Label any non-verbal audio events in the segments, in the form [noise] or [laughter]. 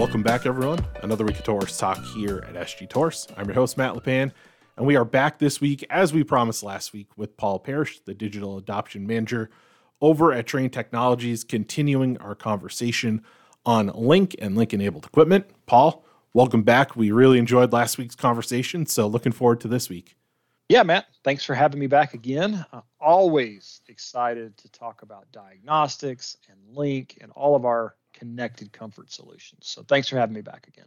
Welcome back, everyone. Another week of Torrice Talk here at SG Torrice. I'm your host, Matt LePan, and we are back this week, as we promised last week, with Paul Parish, the Digital Adoption Manager over at Trane Technologies, continuing our conversation on Link and Link enabled equipment. Paul, welcome back. We really enjoyed last week's conversation, so looking forward to this week. Yeah, Matt, thanks for having me back again. Uh, always excited to talk about diagnostics and Link and all of our connected comfort solutions. So thanks for having me back again.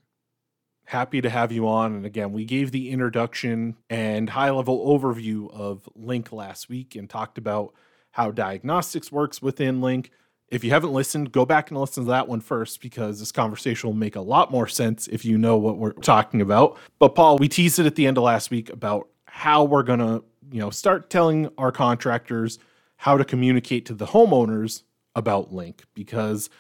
Happy to have you on. And again, we gave the introduction and high level overview of Link last week and talked about how diagnostics works within Link. If you haven't listened, go back and listen to that one first because this conversation will make a lot more sense if you know what we're talking about. But Paul, we teased it at the end of last week about how we're going to, you know, start telling our contractors how to communicate to the homeowners about Link because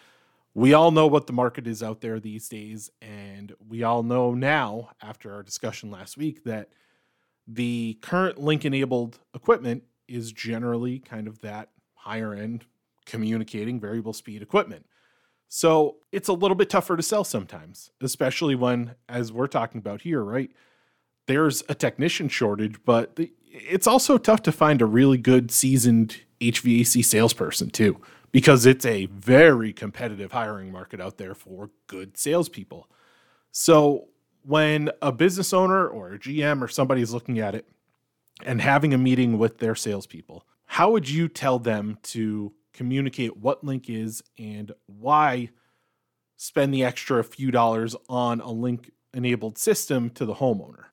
we all know what the market is out there these days. And we all know now, after our discussion last week, that the current link enabled equipment is generally kind of that higher end communicating variable speed equipment. So it's a little bit tougher to sell sometimes, especially when, as we're talking about here, right? There's a technician shortage, but it's also tough to find a really good seasoned HVAC salesperson too because it's a very competitive hiring market out there for good salespeople. So when a business owner or a GM or somebody is looking at it and having a meeting with their salespeople, how would you tell them to communicate what Link is and why spend the extra few dollars on a Link enabled system to the homeowner?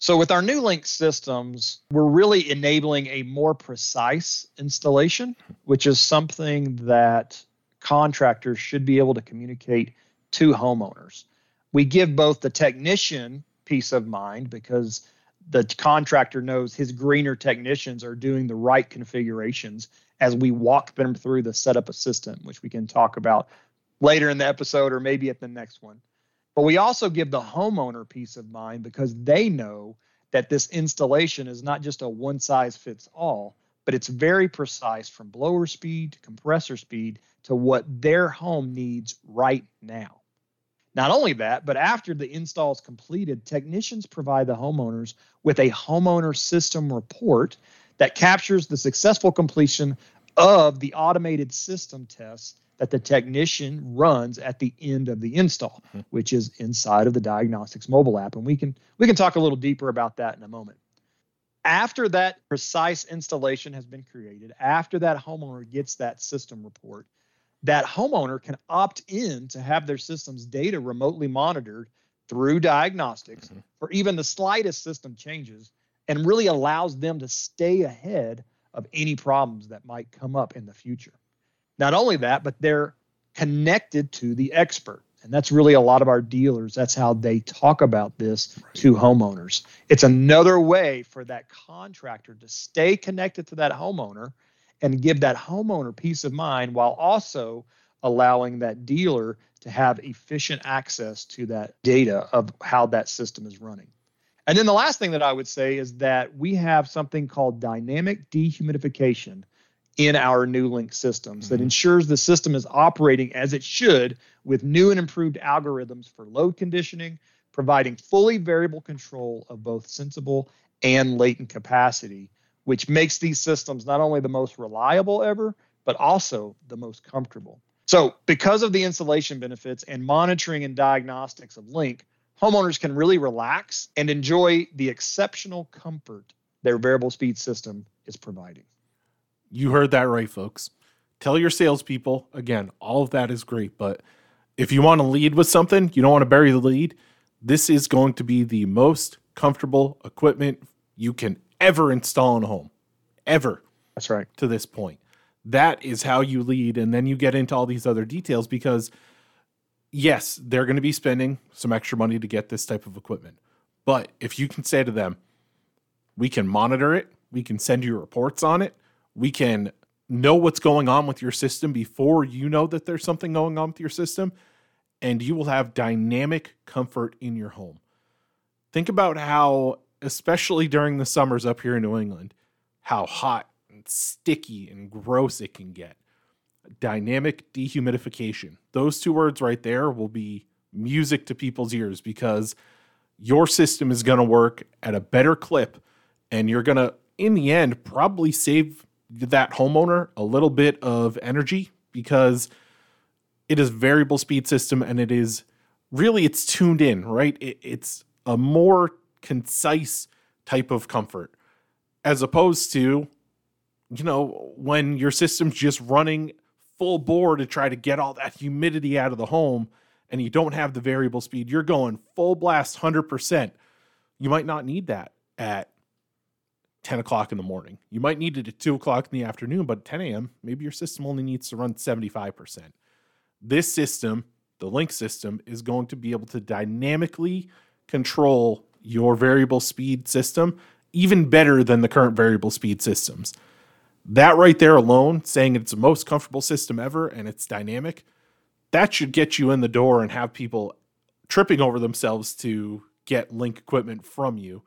So, with our new Link systems, we're really enabling a more precise installation, which is something that contractors should be able to communicate to homeowners. We give both the technician peace of mind because the contractor knows his greener technicians are doing the right configurations as we walk them through the setup assistant, which we can talk about later in the episode or maybe at the next one. But we also give the homeowner peace of mind because they know that this installation is not just a one size fits all, but it's very precise from blower speed to compressor speed to what their home needs right now. Not only that, but after the install is completed, technicians provide the homeowners with a homeowner system report that captures the successful completion of the automated system tests that the technician runs at the end of the install, mm-hmm. which is inside of the diagnostics mobile app. And we can we can talk a little deeper about that in a moment. After that precise installation has been created, after that homeowner gets that system report, that homeowner can opt in to have their system's data remotely monitored through diagnostics mm-hmm. for even the slightest system changes and really allows them to stay ahead of any problems that might come up in the future. Not only that, but they're connected to the expert. And that's really a lot of our dealers. That's how they talk about this right. to homeowners. It's another way for that contractor to stay connected to that homeowner and give that homeowner peace of mind while also allowing that dealer to have efficient access to that data of how that system is running. And then the last thing that I would say is that we have something called dynamic dehumidification in our new link systems mm-hmm. that ensures the system is operating as it should with new and improved algorithms for load conditioning, providing fully variable control of both sensible and latent capacity, which makes these systems not only the most reliable ever, but also the most comfortable. So, because of the installation benefits and monitoring and diagnostics of Link, homeowners can really relax and enjoy the exceptional comfort their variable speed system is providing. You heard that right, folks. Tell your salespeople again, all of that is great, but if you want to lead with something, you don't want to bury the lead. This is going to be the most comfortable equipment you can ever install in a home, ever. That's right. To this point, that is how you lead, and then you get into all these other details because, yes, they're going to be spending some extra money to get this type of equipment, but if you can say to them, "We can monitor it, we can send you reports on it." We can know what's going on with your system before you know that there's something going on with your system, and you will have dynamic comfort in your home. Think about how, especially during the summers up here in New England, how hot and sticky and gross it can get. Dynamic dehumidification. Those two words right there will be music to people's ears because your system is going to work at a better clip and you're going to in the end probably save that homeowner a little bit of energy because it is variable speed system and it is really it's tuned in right it, it's a more concise type of comfort as opposed to you know when your system's just running full bore to try to get all that humidity out of the home and you don't have the variable speed you're going full blast 100% you might not need that at 10 o'clock in the morning. You might need it at 2 o'clock in the afternoon but 10 a.m maybe your system only needs to run 75% this system the link system is going to be able to dynamically control your variable speed system even better than the current variable speed systems. That right there alone, saying it's the most comfortable system ever and it's dynamic, that should get you in the door and have people tripping over themselves to get link equipment from you.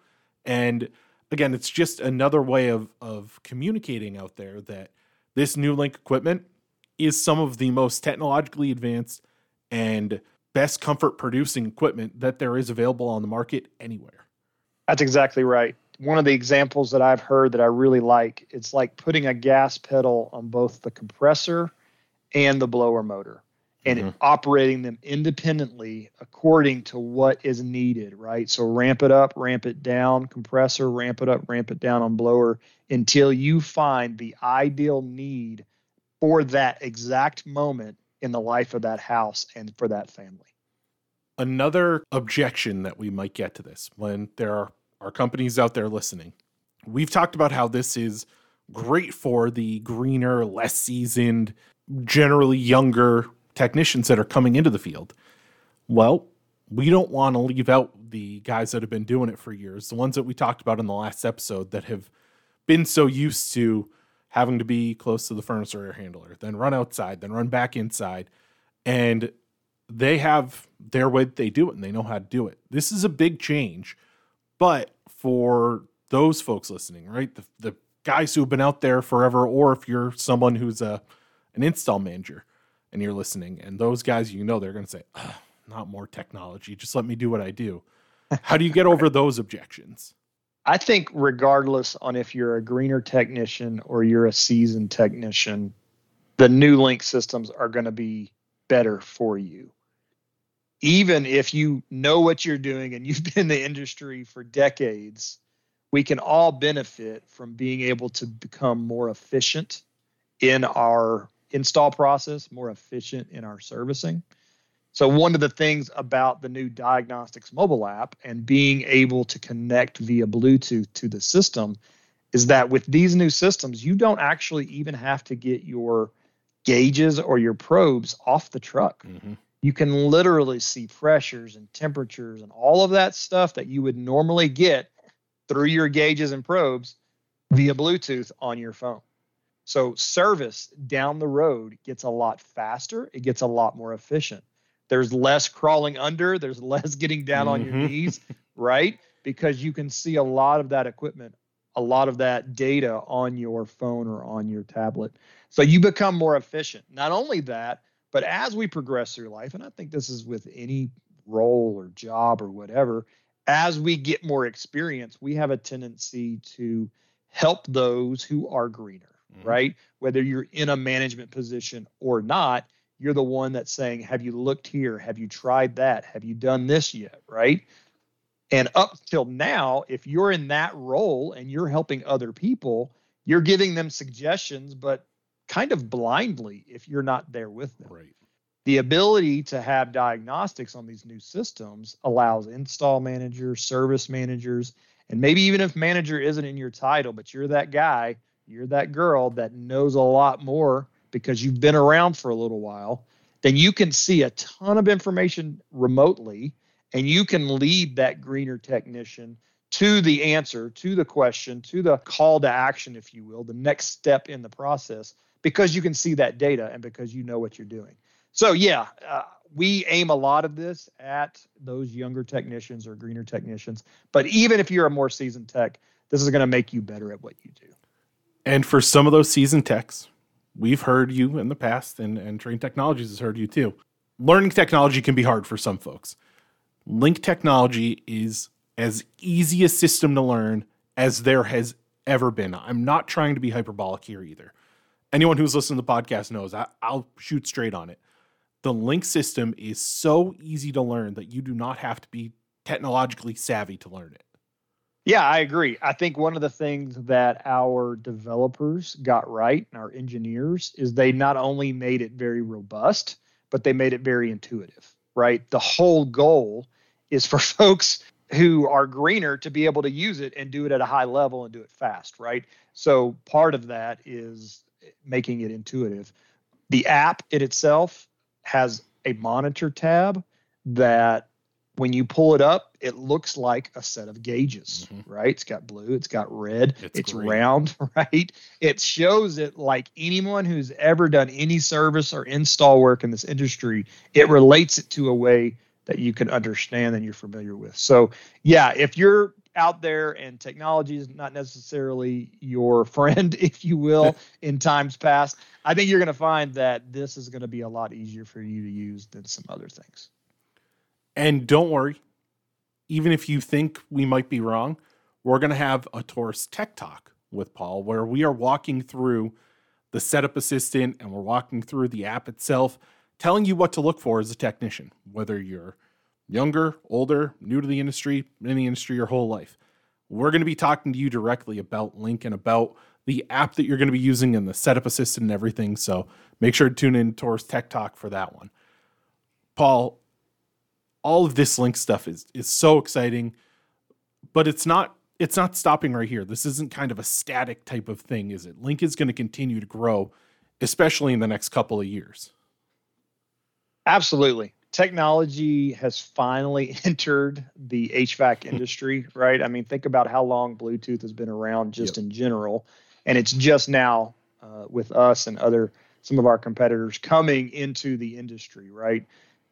And again, it's just another way of of communicating out there that this new link equipment is some of the most technologically advanced and best comfort producing equipment that there is available on the market anywhere. That's exactly right. One of the examples that I've heard that I really like, it's like putting a gas pedal on both the compressor and the blower motor and mm-hmm. operating them independently according to what is needed, right? So ramp it up, ramp it down, compressor, ramp it up, ramp it down on blower until you find the ideal need for that exact moment in the life of that house and for that family. Another objection that we might get to this when there are, are companies out there listening, we've talked about how this is great for the greener, less seasoned, generally younger technicians that are coming into the field. Well, we don't want to leave out the guys that have been doing it for years, the ones that we talked about in the last episode that have been so used to having to be close to the furnace or air handler, then run outside, then run back inside. And they have their way they do it and they know how to do it. This is a big change. But for those folks listening, right? The, the guys who have been out there forever, or if you're someone who's a an install manager and you're listening, and those guys you know they're gonna say, not more technology, just let me do what I do. How do you get over those objections? I think regardless on if you're a greener technician or you're a seasoned technician, the new link systems are going to be better for you. Even if you know what you're doing and you've [laughs] been in the industry for decades, we can all benefit from being able to become more efficient in our install process, more efficient in our servicing. So, one of the things about the new diagnostics mobile app and being able to connect via Bluetooth to the system is that with these new systems, you don't actually even have to get your gauges or your probes off the truck. Mm-hmm. You can literally see pressures and temperatures and all of that stuff that you would normally get through your gauges and probes via Bluetooth on your phone. So, service down the road gets a lot faster, it gets a lot more efficient. There's less crawling under, there's [laughs] less getting down mm-hmm. on your mm-hmm. knees, right? Because you can see a lot of that equipment, a lot of that data on your phone or on your tablet. So you become more efficient. Not only that, but as we progress through life, and I think this is with any role or job or whatever, as we get more experience, we have a tendency to help those who are greener, mm-hmm. right? Whether you're in a management position or not, you're the one that's saying, Have you looked here? Have you tried that? Have you done this yet? Right. And up till now, if you're in that role and you're helping other people, you're giving them suggestions, but kind of blindly if you're not there with them. Right. The ability to have diagnostics on these new systems allows install managers, service managers, and maybe even if manager isn't in your title, but you're that guy, you're that girl that knows a lot more because you've been around for a little while, then you can see a ton of information remotely and you can lead that greener technician to the answer, to the question, to the call to action, if you will, the next step in the process, because you can see that data and because you know what you're doing. So, yeah, uh, we aim a lot of this at those younger technicians or greener technicians. But even if you're a more seasoned tech, this is going to make you better at what you do. And for some of those seasoned techs, we've heard you in the past, and, and Trane Technologies has heard you too. learning technology can be hard for some folks. Link technology is as easy a system to learn as there has ever been. I'm not trying to be hyperbolic here either. Anyone who's listened to the podcast knows I, I'll shoot straight on it. The link system is so easy to learn that you do not have to be technologically savvy to learn it. Yeah, I agree. I think one of the things that our developers got right and our engineers is they not only made it very robust, but they made it very intuitive, right? The whole goal is for [laughs] folks who are greener to be able to use it and do it at a high level and do it fast, right? So part of that is making it intuitive. The app in itself has a monitor tab that when you pull it up, it looks like a set of gauges, mm-hmm. right? It's got blue, it's got red, it's, it's round, [laughs] right? It shows it like anyone who's ever done any service or install work in this industry, it relates it to a way that you can understand and you're familiar with. So, yeah, if you're out there and technology is not necessarily your [laughs] friend, if you will, [laughs] in times past, I think you're going to find that this is going to be a lot easier for you to use than some other things. And don't worry, even if you think we might be wrong, we're going to have a Torrice Tech Talk with Paul where we are walking through the setup assistant and we're walking through the app itself, telling you what to look for as a technician, whether you're younger, older, new to the industry, in the industry your whole life. We're going to be talking to you directly about Link and about the app that you're going to be using and the setup assistant and everything. So make sure to tune in to Torrice Tech Talk for that one. Paul, all of this Link stuff is is so exciting, but it's not it's not stopping right here. This isn't kind of a static type of thing, is it? Link is going to continue to grow, especially in the next couple of years. Absolutely technology has finally [laughs] entered the HVAC industry, right? I mean, think about how long Bluetooth has been around just yep. in general, and it's just now uh, with us and other some of our competitors coming into the industry, right?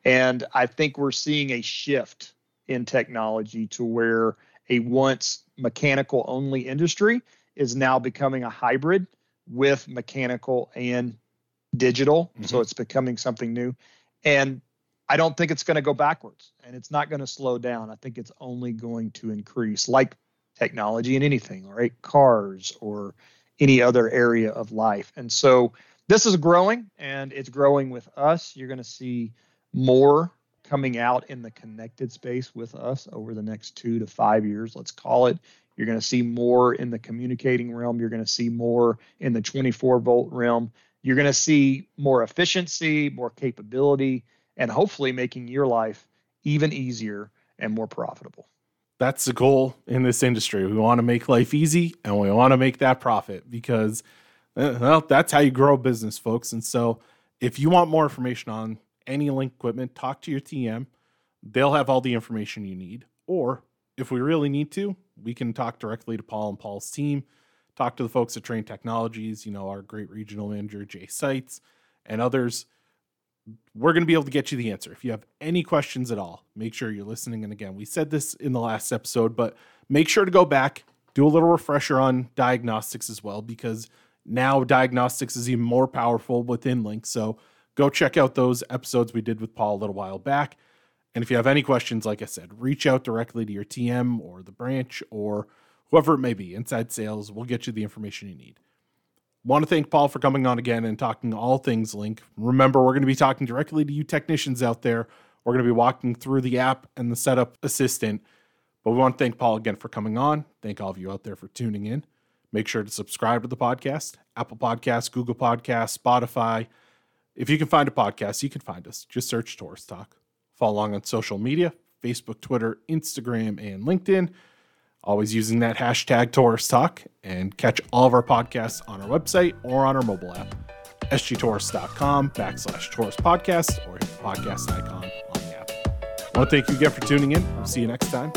And I think we're seeing a shift in technology to where a once mechanical only industry is now becoming a hybrid with mechanical and digital. Mm-hmm. So it's becoming something new. And I don't think it's going to go backwards and it's not going to slow down. I think it's only going to increase, like technology and anything, right? Cars or any other area of life. And so this is growing and it's growing with us. You're going to see more coming out in the connected space with us over the next two to five years, let's call it. You're going to see more in the communicating realm. You're going to see more in the 24 volt realm. You're going to see more efficiency, more capability and hopefully making your life even easier and more profitable. That's the goal in this industry. We want to make life easy and we want to make that profit because, uh, well, that's how you grow a business, folks. And so, if you want more information on any link equipment, talk to your TM. They'll have all the information you need. Or if we really need to, we can talk directly to Paul and Paul's team, talk to the folks at Trane Technologies, you know, our great regional manager, Jay Seitz, and others we're going to be able to get you the answer. If you have any questions at all, make sure you're listening. And again, we said this in the last episode, but make sure to go back, do a little refresher on diagnostics as well, because now diagnostics is even more powerful within Link. So go check out those episodes we did with Paul a little while back. And if you have any questions, like I said, reach out directly to your TM or the branch or whoever it may be, inside sales. We'll get you the information you need. Want to thank Paul for coming on again and talking all things Link. Remember, we're going to be talking directly to you technicians out there. We're going to be walking through the app and the setup assistant. But we want to thank Paul again for coming on. Thank all of you out there for tuning in. Make sure to subscribe to the podcast Apple Podcasts, Google Podcasts, Spotify. If you can find a podcast, you can find us. Just search Torrice Talk. Follow along on social media Facebook, Twitter, Instagram, and LinkedIn always using that hashtag Torrice Talk, and catch all of our podcasts on our website or on our mobile app, sgtorrice.com backslash Torrice Podcast, or hit the podcast icon on the app. I want to thank you again for tuning in. We'll see you next time.